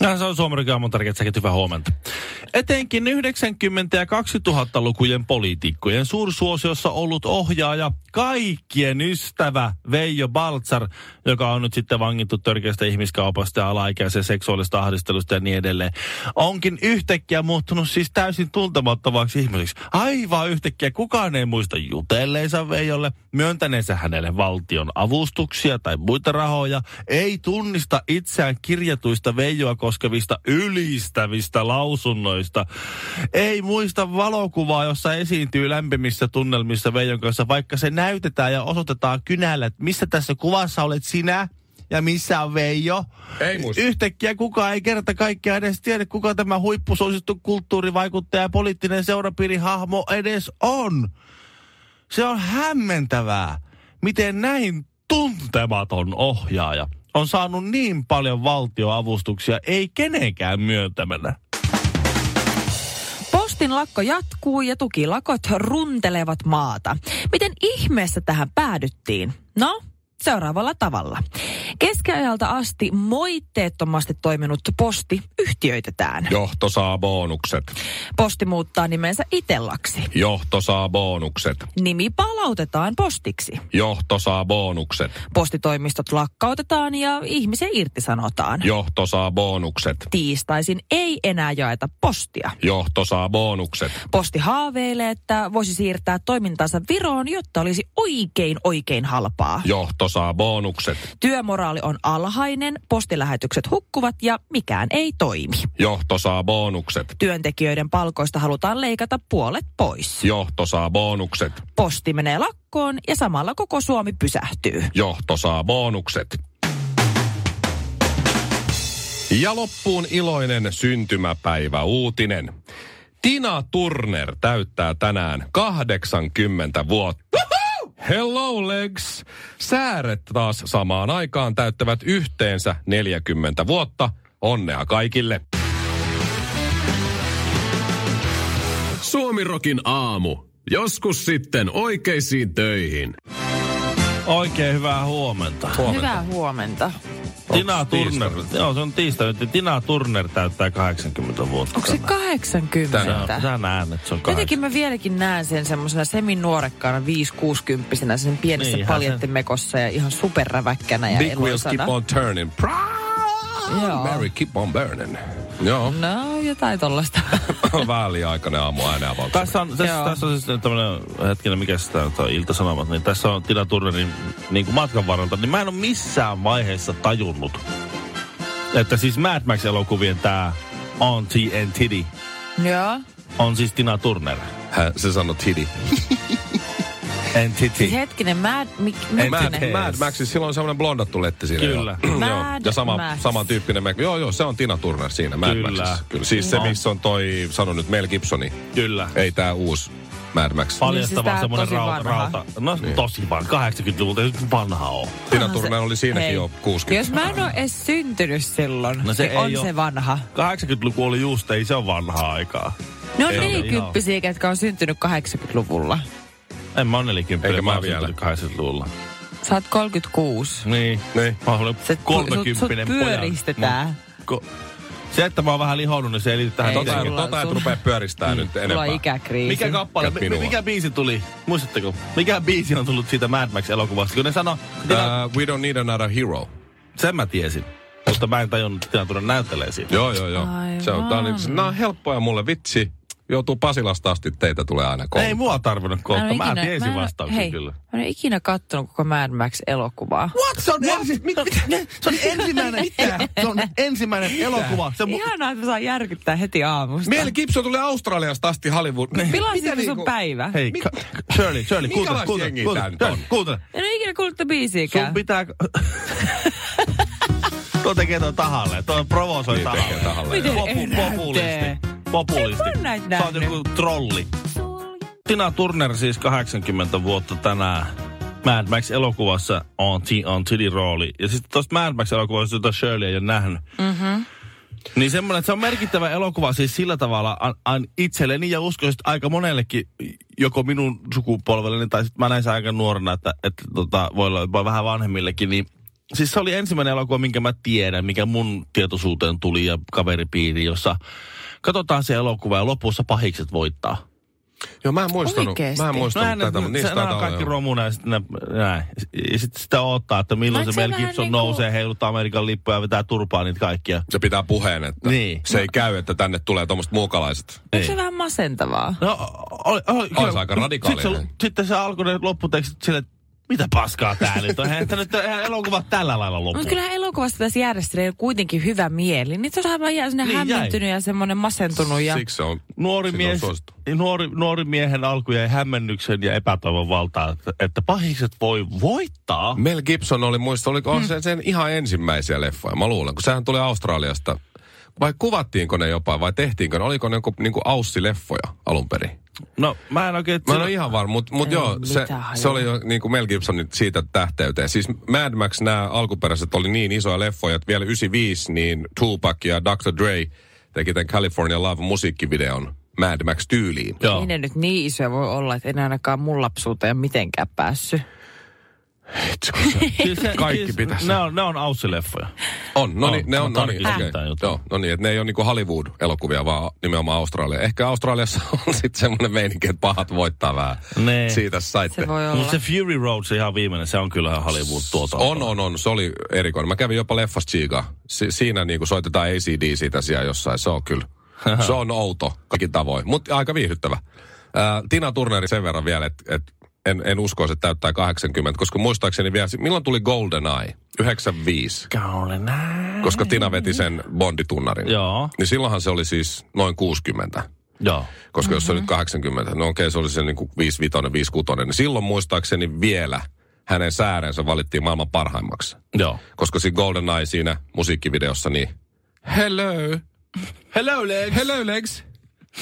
Ja se on Suomen aamun tärkeät säkin hyvää huomenta. Etenkin 90- ja 2000-lukujen poliitikkojen suursuosiossa ollut ohjaaja, kaikkien ystävä Veijo Baltzar, joka on nyt sitten vangittu törkeästä ihmiskaupasta ja alaikäisen seksuaalista ahdistelusta ja niin edelleen, onkin yhtäkkiä muuttunut siis täysin tuntemattomaksi ihmiseksi. Aivan yhtäkkiä kukaan ei muista jutelleensa Veijolle, myöntäneensä hänelle valtion avustuksia tai muita rahoja, ei tunnista itseään kirjatuista Veijoa koskevista ylistävistä lausunnoista. Ei muista valokuvaa, jossa esiintyy lämpimissä tunnelmissa Veijon kanssa, vaikka se näytetään ja osoitetaan kynällä, että missä tässä kuvassa olet sinä ja missä on Veijo. Ei muista. Yhtäkkiä kukaan ei kerta kaikkiaan edes tiedä, kuka tämä huippusuosittu kulttuurivaikuttaja ja poliittinen seurapiirihahmo edes on. Se on hämmentävää, miten näin tuntematon ohjaaja on saanut niin paljon valtioavustuksia, ei kenenkään myöntämänä. Postin lakko jatkuu ja tukilakot runtelevat maata. Miten ihmeessä tähän päädyttiin? No, seuraavalla tavalla. Keskiajalta asti moitteettomasti toiminut posti yhtiöitetään. Johto saa bonukset. Posti muuttaa nimensä Itellaksi. Johto saa bonukset. Nimi palautetaan postiksi. Johto saa bonukset. Postitoimistot lakkautetaan ja ihmisiä irtisanotaan. Johto saa bonukset. Tiistaisin ei enää jaeta postia. Johto saa bonukset. Posti haaveilee, että voisi siirtää toimintansa Viroon, jotta olisi oikein oikein halpaa. Johto saa bonukset. Työmoraali on alhainen, postilähetykset hukkuvat ja mikään ei toimi. Johto saa bonukset. Työntekijöiden palkoista halutaan leikata puolet pois. Johto saa bonukset. Posti menee lakkoon ja samalla koko Suomi pysähtyy. Johto saa bonukset. Ja loppuun iloinen syntymäpäivä uutinen. Tina Turner täyttää tänään 80 vuotta. Hello legs! Sääret taas samaan aikaan täyttävät yhteensä 40 vuotta. Onnea kaikille! Suomirokin aamu. Joskus sitten oikeisiin töihin. Oikein hyvää huomenta. Hyvää huomenta. Tina Turner, joo se on tiistai nyt. Tina Turner täyttää 80 vuotta. Onko se tänään. 80? Sä, sä näen, että se on 80. Jotenkin mä vieläkin näen sen semmoisena seminuorekkaana 5-60 sen pienessä Niinhän paljettimekossa ja ihan superräväkkänä ja Big wheels keep eloisana. on turning. Proud Joo. Mary keep on burning. Joo. No, jotain tollasta. Väliaikainen aamu ääneen. Tässä on, tässä, Joo. tässä on siis tämmöinen, hetkinen, mikä sitä nyt on, Ilta-Sanomat, niin tässä on Tina Turnerin niin kuin matkan varrelta, niin mä en ole missään vaiheessa tajunnut, että siis Mad Max-elokuvien tämä Auntie and Titty Joo. on siis Tina Turner. Hän, se sanoi Titty. Siis hetkinen, Mad... Mik, Mad. Mad Max, siis silloin on semmoinen blondattu letti siinä. Kyllä. joo. Mad joo. Ja sama, Max. samantyyppinen mekko. Joo, joo, se on Tina Turner siinä Mad Kyllä. Maxissa. Kyllä. Siis se, No. missä on toi, sano nyt Mel Gibsoni. Kyllä. Ei tää uusi Mad Max. Paljastava Niin siis semmoinen tosi rauta, vanha. rauta. No niin. tosi vanha, 80-luvulta, ei vanha ole. Tina Turner se- oli siinäkin Hei, jo 60. Jos mä en ole edes syntynyt silloin, No se se ei on oo- se vanha. 80-luku oli just, ei se on vanhaa aikaa. Ne on Ei ole nelikymppisiä, ketkä on syntynyt 80-luvulla. En mä ole 40, Eikä mä oon vielä. syntynyt 80-luvulla. Sä oot 36. Niin. Niin. Mä Se, 30 sut, sut pyöristetään. Ko- se, että mä oon vähän lihonnut, niin se ei liity tähän Ei, Tota, sulla- tota et sulla- rupea pyöristää nyt Sulla enempää. on ikäkriisi. Mikä kappale, mi- mikä biisi tuli? Muistatteko? Mikä biisi on tullut siitä Mad Max-elokuvasta? Kun ne sano, Uh, we don't need another hero. sen mä tiesin. Mutta mä en tajunnut, että Tina Turner näyttelee siitä. Joo, joo, joo. Se on, tää on, Aivan. nämä on helppoja mulle. Vitsi, joutuu Pasilasta asti, teitä tulee aina kolme. Ei mua tarvinnut kohta. Mä ikinä- tiesin mä oo- vastauksen hei, kyllä. Mä en ikinä kattonut koko Mad Max-elokuvaa. What? Se on, ensi, mit, mit, se on ensimmäinen, mitä? Se on ensimmäinen elokuva. Se, mu- Ihanaa, että mä saan järkyttää heti aamusta. Mel Gibson tuli Australiasta asti Hollywood. Mitä sun niinku- päivä? Hei, ka- Shirley, Shirley, kuuntele, kuuntele, kuuntele. En ole ikinä kuullut tätä Sun biisiäkään. pitää... Tuo tekee tuon tahalle. Tuo provosoi Niin tahalle. tekee tahalle, Miten populisti. Populisti. Sä oot joku trolli. Tina Turner siis 80 vuotta tänään. Mad Max elokuvassa on, on Tilly rooli. Ja sitten tuosta Mad Max elokuvasta, jota Shirley ei ole nähnyt. Mm-hmm. Niin semmoinen, että se on merkittävä elokuva siis sillä tavalla an, an itselleni ja uskoisin, että aika monellekin, joko minun sukupolvelleni tai sitten mä näin sen aika nuorena, että, että tota, voi olla jopa vähän vanhemmillekin, niin Siis se oli ensimmäinen elokuva, minkä mä tiedän, mikä mun tietoisuuteen tuli ja kaveripiiri, jossa katsotaan se elokuva ja lopussa pahikset voittaa. Joo, mä en muistanut, Oikeesti? mä en muistanut Näin, tätä, mutta niistä on kaikki romuna ja sitten, näin. Ja sitten sitä odottaa, että milloin se Mel Gibson niinku- nousee, heiluttaa Amerikan lippuja ja vetää turpaa niitä kaikkia. Se pitää puheen, että Niin. se ei käy, että tänne tulee tuommoiset muukalaiset. Onko se vähän masentavaa? No, oli, oli, Olisi aika radikaalia. Sitten se, sitten se alkoi ne lopputekstit sille, että mitä paskaa tää nyt on. Eihän, tää nyt, eihän elokuvat tällä lailla loppu. Mutta kyllähän elokuvasta pitäisi järjestellä kuitenkin hyvä mieli. Niin se on vähän jää sinne Niin jäi. hämmentynyt ja semmoinen masentunut. Ja... Siksi se on, Nuori, mies, suosittu. nuori, nuori miehen alku jäi hämmennyksen ja epätoivon valtaan, että, että pahikset voi voittaa. Mel Gibson oli muista, oliko on sen, sen ihan ensimmäisiä leffoja, mä luulen, kun sehän tuli Australiasta. Vai kuvattiinko ne jopa, vai tehtiinkö ne? Oliko ne joku niinku Aussi-leffoja alun perin? No mä en oikein... Mä en ole ihan varma, mutta mut Ei joo, se, hajua. se oli jo niin kuin Mel Gibsonin siitä tähteyteen. Siis Mad Max, nämä alkuperäiset oli niin isoja leffoja, että vielä 95 niin Tupac ja Dr. Dre teki tämän California Love musiikkivideon Mad Max tyyliin. Joo. Ei ne nyt niin isoja voi olla, että en ainakaan mun lapsuuteen mitenkään päässyt. Siis se- Kaikki siis pitäisi. Ne on, ne on Aussi-leffoja. On, no niin, ne on, no niin, okei. jutun. Joo, no niin, että ne ei ole niinku Hollywood-elokuvia, vaan nimenomaan Australia. Ehkä Australiassa on sitten semmoinen meininki, että pahat voittaa vähän. Nee. Siitä saitte. Se voi olla. Mutta se Fury Road, se ihan viimeinen, se on kyllä Hollywood tuota. On, on, on. Se oli erikoinen. Mä kävin jopa leffas Chiga. Si- siinä niinku soitetaan ACD siitä siellä jossain. Se on kyllä. Se on outo kaikin tavoin, mutta aika viihdyttävä. Ää, Tina Turneri sen verran vielä, että et en, en uskoisi, että täyttää 80, koska muistaakseni vielä, milloin tuli Golden Eye? 95. Koska Tina veti sen Bonditunnarin. Joo. Niin silloinhan se oli siis noin 60. Joo. Koska jos se on nyt 80, no okei, se oli se niin kuin 55, 56, niin silloin muistaakseni vielä hänen säärensä valittiin maailman parhaimmaksi. Joo. Koska siinä Golden Eye siinä musiikkivideossa, niin hello, Hello, Lex. hello Lex,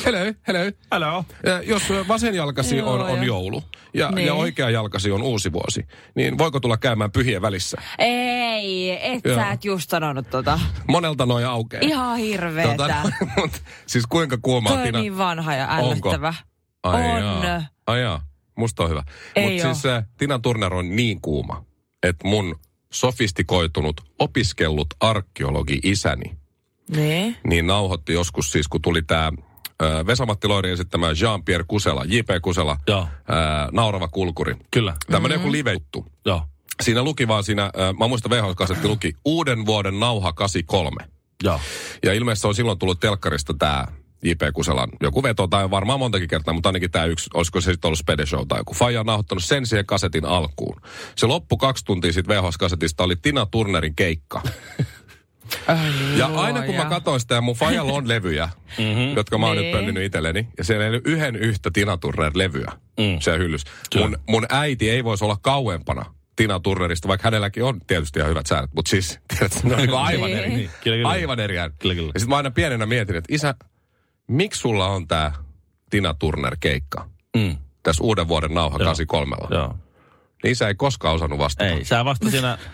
hello, hello. Hello. Ja jos vasen jalkasi Joo, on, on joo. joulu ja, Niin. ja oikea jalkasi on uusi vuosi, niin voiko tulla käymään pyhien välissä? Ei, et Joo. sä et just sanonut tota. Monelta noin aukeaa. Ihan hirveetä. mut, siis kuinka kuumaa Toi on Tina... niin vanha ja Onko? ällöttävä. Ai On. Jaa. Ai jaa. Musta on hyvä. Ei Mutta siis äh, Tina Turner on niin kuuma, että mun sofistikoitunut, opiskellut arkeologi isäni, Niin. niin nauhoitti joskus siis, kun tuli tämä Vesamatti Loiri esittämä Jean-Pierre Kusela, J.P. Kusela, Joo. ää, Naurava kulkuri. Kyllä. Tämmöinen joku live-juttu. Joo. Siinä luki vaan siinä, mä muistan VHS-kasetti luki, Uuden vuoden nauha 83. Joo. Ja ilmeisesti on silloin tullut telkkarista tämä J.P. Kuselan joku veto, tai varmaan montakin kertaa, mutta ainakin tämä yksi, olisiko se sitten ollut Spede Show tai joku. Faija on nauhoittanut sen siihen kasetin alkuun. Se loppu kaksi tuntia sitten VHS-kasetista oli Tina Turnerin keikka. Ai Ja aina kun mä katsoin sitä, mun Fajalla on levyjä, mm-hmm. jotka mä oon nyt Niin. pöllinyt itselleni, ja siellä ei ole yhden yhtä Tina Turner-levyä Mm. siellä hyllys. Mun, mun äiti ei voisi olla kauempana Tina Turnerista, vaikka hänelläkin on tietysti ihan hyvät säännöt, mutta siis, tiedätkö, ne on niin aivan eri. Niin. Kyllä, kyllä. Aivan eri ääni. Kyllä, kyllä. Ja sitten mä aina pienenä mietin, että isä, miksi sulla on tää Tina Turner-keikka Mm. tässä uuden vuoden nauha Joo. 83? Joo. Niin isä ei koskaan osannut vastata. Ei, sä vasta siinä...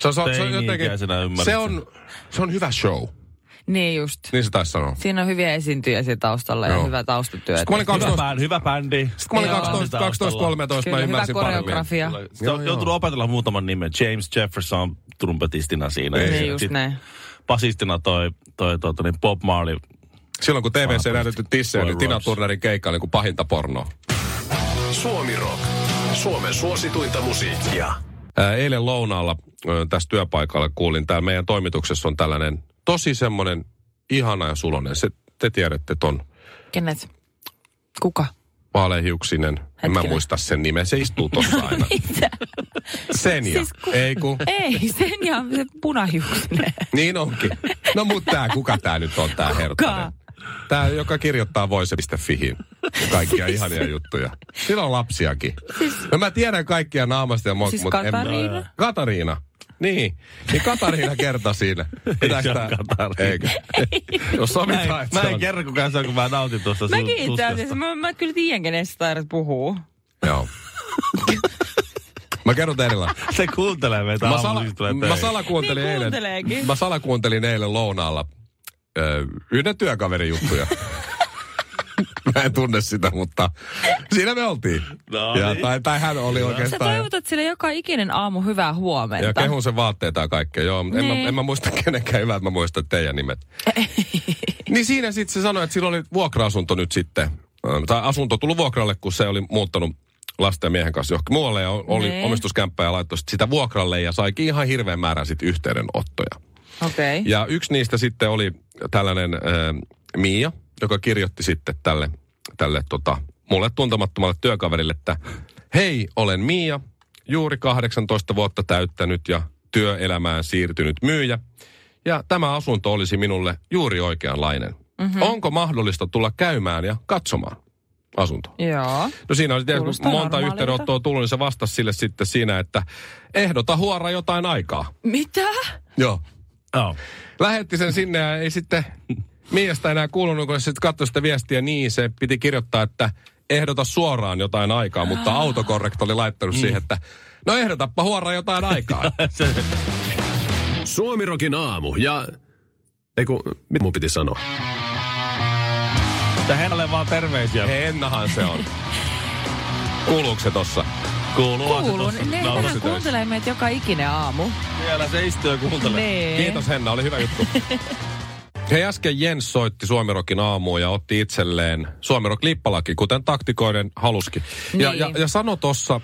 Se on, se on, se on Teini-ikäisenä jotenkin, se on, se on hyvä show. Niin just. Niin se taisi sanoa. Siinä on hyviä esiintyjä siinä taustalla ja Joo. hyvä taustatyö. Sitten kun mä olin Hyvä, 12, bändi, hyvä bändi. sitten kun mä olin Joo. 12, 12 13, mä Kyllä, hyvä ymmärsin paremmin. koreografia. Se on joutunut opetella muutaman nimen. James Jefferson trumpetistina siinä. Niin, Ja Niin just näin. Basistina toi, toi, toi, toi niin Bob Marley. Silloin kun TVC näytetty tissejä, niin Tina. Turnerin keikka oli kuin pahinta pornoa. Suomi Rock. Suomen suosituinta musiikkia. Eilen lounaalla tässä työpaikalla kuulin, täällä meidän toimituksessa on tällainen tosi semmoinen ihana ja sulonen. Se, te tiedätte ton Kenet? Kuka? vaalehiuksinen. En mä muista sen nimen. Se istuu tossa aina. Mitä? Senja. Siis ku- Ei kun. Ei, sen ja se punahiuksinen. Niin onkin. No mutta tää, kuka tää nyt on tää herttainen? Tää, joka kirjoittaa voise.fihin kaikkia ihania juttuja. Sillä on lapsiakin. No mä tiedän kaikkia naamasta ja mua, Siis mutta en- Katariina? Katariina. Niin. Niin Katariina kertoi siinä. Se tää- ole Katariina. Eikö? Jos Mä sovitaan, en, mä en on. kerro kukaan se on, kun mä nautin tuosta su- Mäkin itse tuskasta. asiassa, mä, mä kyllä tiedän, kenestä taidat puhuu. Joo. Mä kerron teille. Se kuuntelee meitä Mä, sala, tulee mä salakuuntelin Niin eilen. Mä salakuuntelin eilen lounaalla ö, yhden työkaverin juttuja. mä en tunne sitä, mutta siinä me oltiin. No ja, niin. tai, tai hän oli Sä oikeastaan. toivotat sille joka ikinen aamu hyvää huomenta. Ja kehun sen vaatteita ja kaikkea. Joo, en, mä, Niin. en mä muista kenenkään hyvää, että mä muistan teidän nimet. niin siinä sitten se sanoi, että sillä oli vuokra-asunto nyt sitten. Tai asunto tullut vuokralle, kun se oli muuttanut lasten ja miehen kanssa johonkin muualle ja oli Niin. omistuskämppä ja laittoi sit sitä vuokralle ja saikin ihan hirveän määrän sitten yhteydenottoja. Okay. Ja yksi niistä sitten oli tällainen äh, Miia, joka kirjoitti sitten tälle, tälle tota, mulle tuntemattomalle työkaverille, että hei, olen Miia, juuri 18 vuotta täyttänyt ja työelämään siirtynyt myyjä. Ja tämä asunto olisi minulle juuri oikeanlainen. Mm-hmm. Onko mahdollista tulla käymään ja katsomaan asuntoa? Joo. No siinä oli tietysti, kun monta yhteydenottoa tullut, niin se vastasi sille sitten siinä, että ehdota huora jotain aikaa. Mitä? Joo. Joo. Lähetti sen sinne ja ei sitten Miasta enää kuulunut, kun se sitten katsoi sitä viestiä niin, se piti kirjoittaa, että ehdota suoraan jotain aikaa, mutta autokorrekt oli laittanut siihen, että no ehdotappa huoraan jotain aikaa. Suomirokin aamu ja... Eiku, mitä mun piti sanoa? että Hennalle vaan terveisiä. Hennahan se on. Kuuluuko se tossa? Kuuluu. Kuulun. Ne tosi kuuntelee meitä joka ikinen aamu. Siellä se istuu ja kuuntelee. Nee. Kiitos Henna, oli hyvä juttu. Hei, äsken Jens soitti Suomirokin aamuun ja otti itselleen Suomirok lippalaki, kuten taktikoiden haluskin. Ja, Niin. ja, ja sano tuossa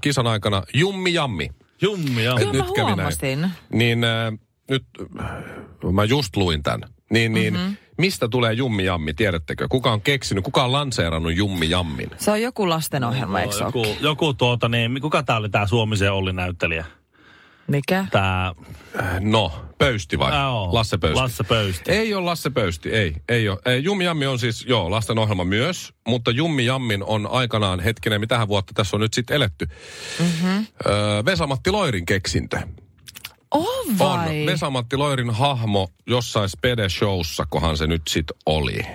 kisan aikana jummi jammi. Jummi, joo. Kyllä nyt mä kävi näin. Niin äh, nyt, äh, mä just luin tämän. Niin, niin Mhm. Mistä tulee jummi jammi, tiedättekö? Kuka on keksinyt, kuka on lanseerannut jummi jammin? Se on joku lastenohjelma, eikö joku, joku tuota, niin, kuka tää oli tää Suomisen Olli näyttelijä? Mikä? Tää, No, Pöysti vai? Joo, Lasse Pöysti. Lasse Pöysti. Ei ole Lasse Pöysti, ei. ei ole. Ei, Jummi Jammi on siis, joo, lasten ohjelma myös, mutta Jummi Jammin on aikanaan, hetkinen, mitähän vuotta tässä on nyt sitten eletty. Mm-hmm. Öö, Vesamatti Loirin keksintö. On On. vai? Vesamatti Loirin hahmo jossain Spede-showssa, kohan se nyt sit oli.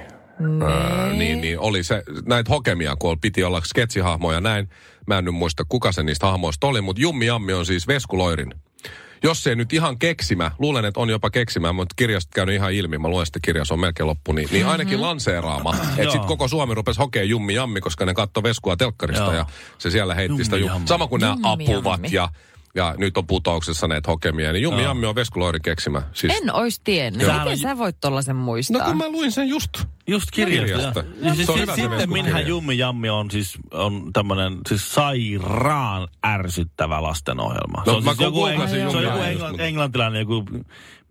Öö, niin, niin oli se, näitä hokemia, kun piti olla sketsihahmoja ja näin. Mä en nyt muista, kuka se niistä hahmoista oli, mutta Jummi Jammi on siis Vesku Loirin. Jos se ei nyt ihan keksimä, luulen, että on jopa keksimä, mutta kirjasta käynyt ihan ilmi, mä luen sitä kirjaa, se on melkein loppu, niin, niin ainakin lanseeraama. että sitten koko Suomi rupesi hokea Jummi Jammi, koska ne katsoi Veskua telkkarista Joo. ja se siellä heitti sitä. Jummi Jum- Jammi. Sama kuin nämä Jummi apuvat Jammi. ja, ja nyt on putouksessa näitä hokemia, niin Jummi Joo. Jammi on Vesku Loirin keksimä. Siis, En ois tiennyt. Miten sä voit tollasen muistaa? no kun mä luin sen just. Just kirjasta. Kirjasta. Ja, ja siis, Se on siis, se sitten minhän kirja. Jummi Jammi on siis on tämmönen siis sairaan ärsyttävä lastenohjelma. se No, on mä siis joku, engl- se on joku engl- englantilainen joku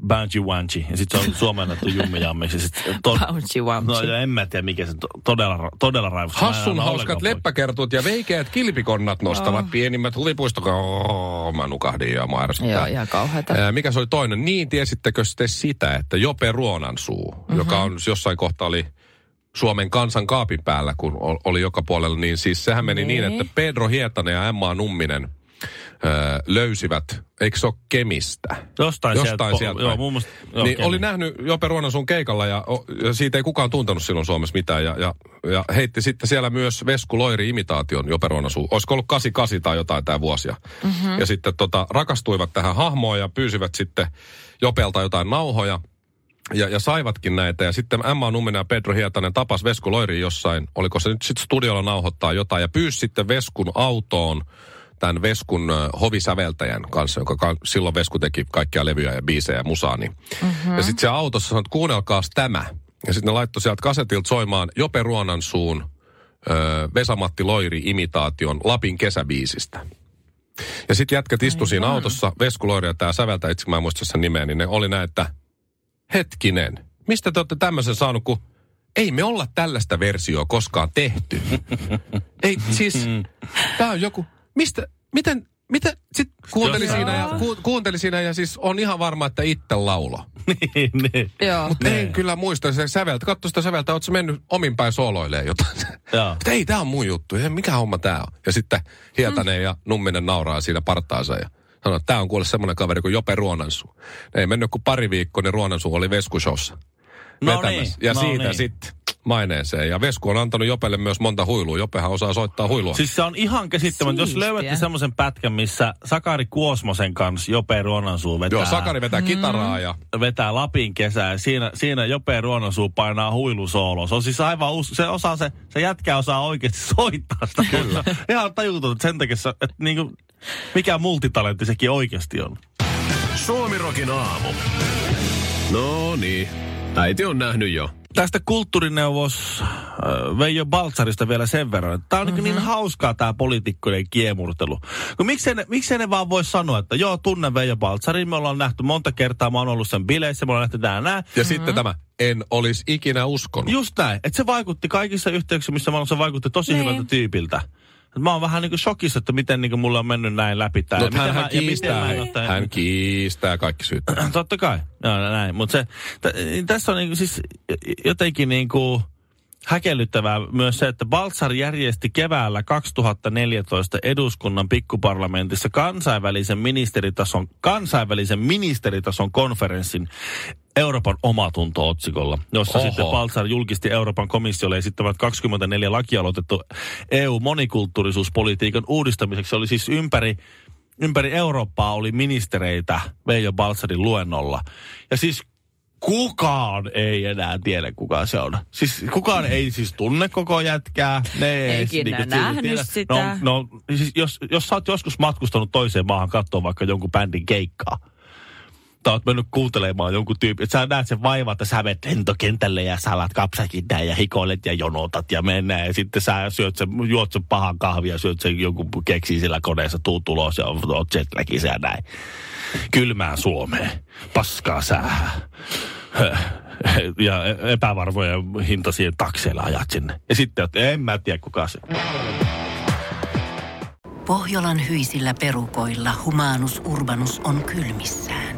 Banshee Wanchi. Ja sitten se on suomennettu Jummi Jammi. Siis, to, Bouncy Wunchy. no ja en mä tiedä mikä se to, todella, todella raivostaa. Mä en Hassun hauskat leppäkertut ja veikeät kilpikonnat nostavat Oh. pienimmät huvipuistot. Oh, mä nukahdin ja mua ärsyttää. Joo, ihan kauheata. Ää, Mikä se oli toinen? Niin, tiesittekö sitten sitä, että Jope Ruonansuu, mm-hmm. joka on jossain kohtaa oli Suomen kansan kaapin päällä, kun ol- oli joka puolella, niin siis sehän meni niin, Niin. että Pedro Hietanen ja Emma Numminen öö, löysivät, eikö se ole Kemistä? Jostain, Jostain sieltä. sieltä. Joo, muun muassa. joo, niin Kemi. oli nähnyt Jope Ruonansuun keikalla ja, o- ja siitä ei kukaan tuntenut silloin Suomessa mitään. Ja, ja, ja heitti sitten siellä myös Vesku Loiri imitaation Jope Ruonansuun. Olisiko ollut 88 tai jotain tämä vuosia. Mm-hmm. Ja sitten tota, rakastuivat tähän hahmoon ja pyysivät sitten Jopelta jotain nauhoja. Ja, ja saivatkin näitä. Ja sitten Emma Numminen ja Pedro Hietanen tapas Vesku Loiri jossain, oliko se nyt sitten studiolla nauhoittaa jotain. Ja pyysi sitten Veskun autoon tämän Veskun hovisäveltäjän kanssa, joka ka- silloin Vesku teki kaikkia levyjä ja biisejä ja musaa. Niin. Mm-hmm. Ja sitten se autossa sanoi, että kuunnelkaas tämä. Ja sitten ne laittoi sieltä kasetilta soimaan Jope Ruonansuun ö, Vesamatti Loiri imitaation Lapin kesäbiisistä. Ja sitten jätkät istu siinä autossa, Vesku Loiri ja tämä säveltäjä, itse mä en muista sen nimeä, niin ne oli näin, että hetkinen, mistä te olette tämmöisen saanut, kun ei me olla tällaista versioa koskaan tehty. ei, siis, tää on joku, mistä, miten, miten, sit kuunteli Jos- siinä, ja, ku, kuunteli siinä ja siis on ihan varma, että itse laulo. niin, niin. Joo. Mutta en kyllä muista se säveltä. Katso sitä säveltä, ootko mennyt omin päin sooloilee jotain? Joo. Mutta ei, tää on mun juttu. Ei, mikä homma tää on? Ja sitten Hietanen ja Numminen nauraa siinä partaansa ja Sanoi, että tämä on kuule semmoinen kaveri kuin Jope Ruonansuu. Ei mennyt kuin pari viikkoa, niin Ruonansuu oli Veskushowssa. No vetämässä. niin, ja no siitä niin. sitten maineeseen. Ja Vesku on antanut Jopelle myös monta huilua. Jopehan osaa soittaa huilua. Siis se on ihan käsittämätöntä. Jos löydätte semmoisen pätkän, missä Sakari Kuosmosen kanssa Jope Ruonansuu vetää, Joo, Sakari vetää kitaraa ja vetää Lapin kesää. ja Siinä, siinä Jope Ruonansuu painaa huilusoolo. Se on siis aivan us- se, osaa se, se jätkä osaa oikeasti soittaa sitä. Kyllä. ihan tajutonta sen takia, se- että niinku, mikä multitalentti sekin oikeasti on. Suomirokin aamu. No niin, äiti on nähnyt jo. Tästä kulttuurineuvos äh, Veijo Baltzarista vielä sen verran, että tämä on mm-hmm. niin hauskaa tämä poliitikkojen kiemurtelu. Kun miksei ne, miksei ne vaan voi sanoa, että joo, tunnen Veijo Baltzarin, me ollaan nähty monta kertaa, mä oon ollut sen bileissä, me ollaan nähty tää nää. Ja mm-hmm. sitten tämä, en olisi ikinä uskonut. Just näin, että se vaikutti kaikissa yhteyksissä, missä se vaikutti tosi Niin. hyvältä tyypiltä. Mä oon vähän niin kuin shokissa, että miten niin kuin mulla on mennyt näin läpi tää. No, hän, mä- hän kiistää, mä oo tää- hän kiistää kaikki syyt. Totta kai, joo näin. Mutta se, t- tässä on niinku siis jotenkin niinku häkellyttävää myös se, että Baltzar järjesti keväällä 2014 eduskunnan pikkuparlamentissa kansainvälisen ministeritason, kansainvälisen ministeritason konferenssin Euroopan omatunto-otsikolla, jossa Oho. sitten Baltzar julkisti Euroopan komissiolle esittämät 24 lakialoitettu EU-monikulttuurisuuspolitiikan uudistamiseksi. Se oli siis ympäri ympäri Eurooppaa oli ministereitä Veijo Baltsarin luennolla. Ja siis kukaan ei enää tiedä, kuka se on. Siis kukaan ei siis tunne koko jätkää. Ne ei Eikin niinku nähnyt tiedä. sitä. No, no siis jos, jos sä oot joskus matkustanut toiseen maahan katsoa vaikka jonkun bändin keikkaa, tai oot mennyt kuuntelemaan jonkun tyypin, että sä näet sen vaivan, että sä menet lentokentälle ja sä alat kapsakintaa ja hikoilet ja jonotat ja mennään ja sitten sä syöt sen, juot sen pahan kahvia syöt sen jonkun keksi sillä koneessa, tuut ulos ja oot jetlagissa ja näin. Kylmää Suomeen, paskaa sää ja epävarmoja hintaisia takseilla ajat sinne. Ja sitten, että en mä tiedä kuka se. Pohjolan hyisillä perukoilla humanus urbanus on kylmissään.